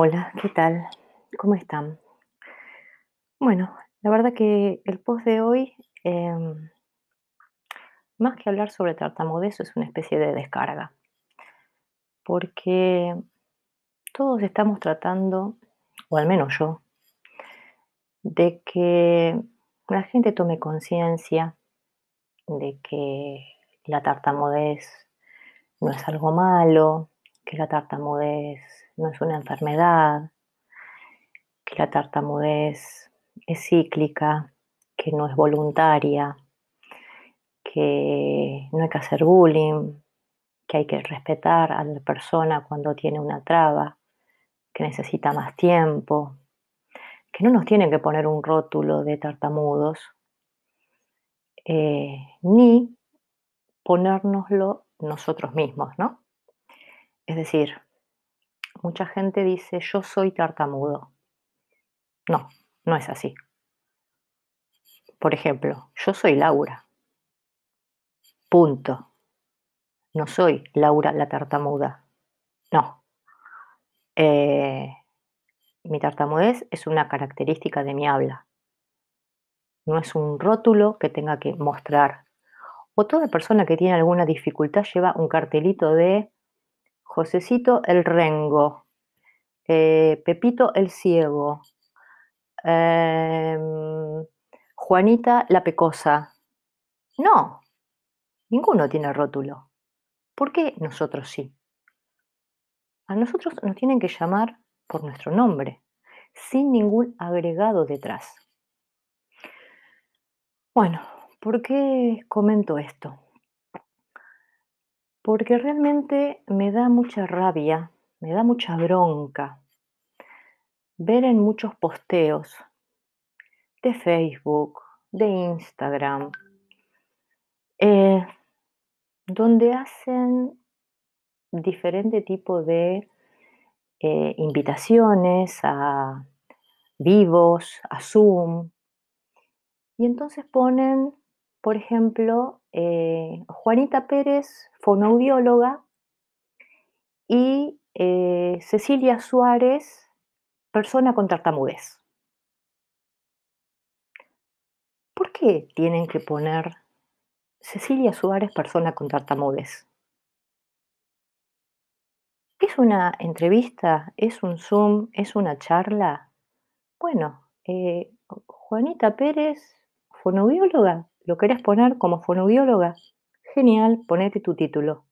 Hola, ¿qué tal? ¿Cómo están? Bueno, la verdad que el post de hoy, em, más que hablar sobre tartamudez, es una especie de descarga, porque todos estamos tratando, o al menos yo, de que la gente tome conciencia de que la tartamudez no es algo malo, que la tartamudez no es una enfermedad, que la tartamudez es cíclica, que no es voluntaria, que no hay que hacer bullying, que hay que respetar a la persona cuando tiene una traba, que necesita más tiempo, que no nos tienen que poner un rótulo de tartamudos, eh, ni ponérnoslo nosotros mismos, ¿no? Es decir, mucha gente dice yo soy tartamudo. No, no es así. Por ejemplo, yo soy Laura. Punto. No soy Laura la tartamuda. No. Eh, mi tartamudez es una característica de mi habla. No es un rótulo que tenga que mostrar. O toda persona que tiene alguna dificultad lleva un cartelito de Josecito el rengo, eh, Pepito el ciego, em, Juanita la pecosa. No, ninguno tiene rótulo. ¿Por qué nosotros sí? A nosotros nos tienen que llamar por nuestro nombre, sin ningún agregado detrás. Bueno, ¿por qué comento esto? Porque realmente me da mucha rabia, me da mucha bronca ver en muchos posteos de Facebook, de Instagram, eh, donde hacen diferente tipo de eh, invitaciones a vivos, a Zoom, y entonces ponen, por ejemplo, eh, Juanita Pérez, fonoaudióloga, y Cecilia Suárez, persona con tartamudez. ¿Por qué tienen que poner Cecilia Suárez, persona con tartamudez? ¿Es una entrevista? ¿Es un Zoom? ¿Es una charla? Bueno, eh, Juanita Pérez, fonoaudióloga, ¿lo querés poner como fonoaudióloga? Genial, ponete tu título.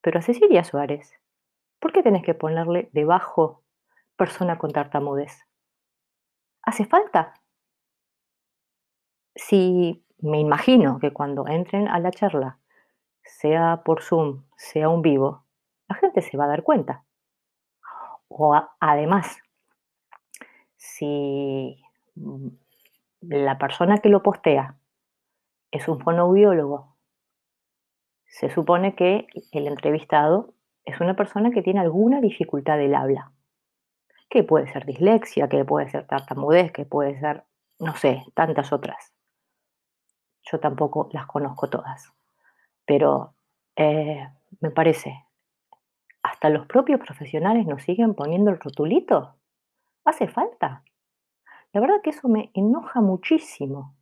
Pero a Cecilia Suárez, ¿por qué tenés que ponerle debajo persona con tartamudez? ¿Hace falta? Si me imagino que cuando entren a la charla, sea por Zoom, sea un vivo, la gente se va a dar cuenta. O además, si la persona que lo postea es un fonoaudiólogo, se supone que el entrevistado es una persona que tiene alguna dificultad del habla, que puede ser dislexia, que puede ser tartamudez, que puede ser, no sé, tantas otras. Yo tampoco las conozco todas, pero eh, me parece, hasta los propios profesionales nos siguen poniendo el rotulito. ¿Hace falta? La verdad que eso me enoja muchísimo.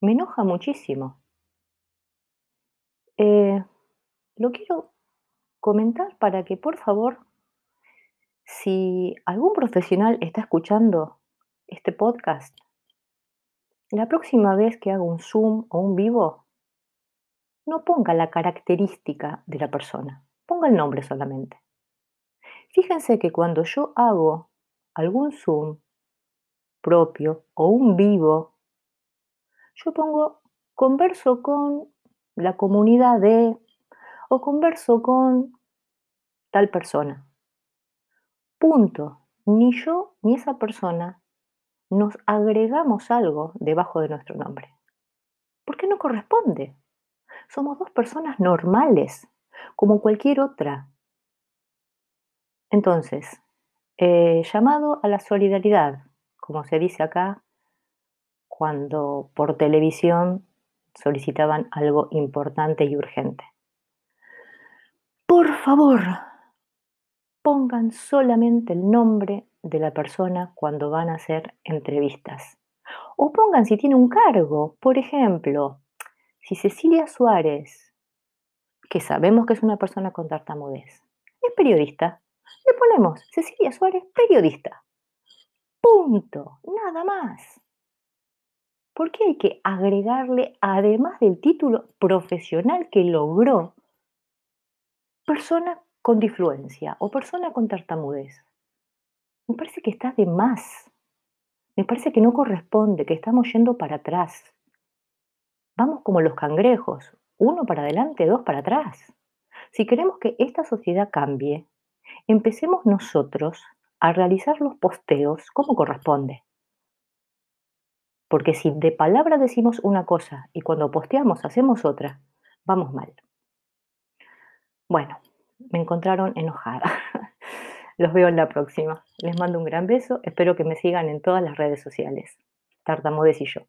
Me enoja muchísimo. Eh, lo quiero comentar para que por favor, si algún profesional está escuchando este podcast, la próxima vez que haga un Zoom o un vivo, no ponga la característica de la persona, ponga el nombre solamente. Fíjense que cuando yo hago algún Zoom propio o un vivo, yo pongo converso con la comunidad de o converso con tal persona. Punto. Ni yo ni esa persona nos agregamos algo debajo de nuestro nombre. ¿Por qué no corresponde? Somos dos personas normales, como cualquier otra. Entonces, eh, llamado a la solidaridad, como se dice acá, cuando por televisión solicitaban algo importante y urgente. Por favor, pongan solamente el nombre de la persona cuando van a hacer entrevistas. O pongan si tiene un cargo, por ejemplo, si Cecilia Suárez, que sabemos que es una persona con tartamudez, es periodista, le ponemos Cecilia Suárez, periodista. Punto, nada más. ¿Por qué hay que agregarle, además del título profesional que logró, persona con difluencia o persona con tartamudez? Me parece que está de más. Me parece que no corresponde, que estamos yendo para atrás. Vamos como los cangrejos, uno para adelante, dos para atrás. Si queremos que esta sociedad cambie, empecemos nosotros a realizar los posteos como corresponde. Porque si de palabra decimos una cosa y cuando posteamos hacemos otra, vamos mal. Bueno, me encontraron enojada. Los veo en la próxima. Les mando un gran beso. Espero que me sigan en todas las redes sociales. Tartamudes y yo.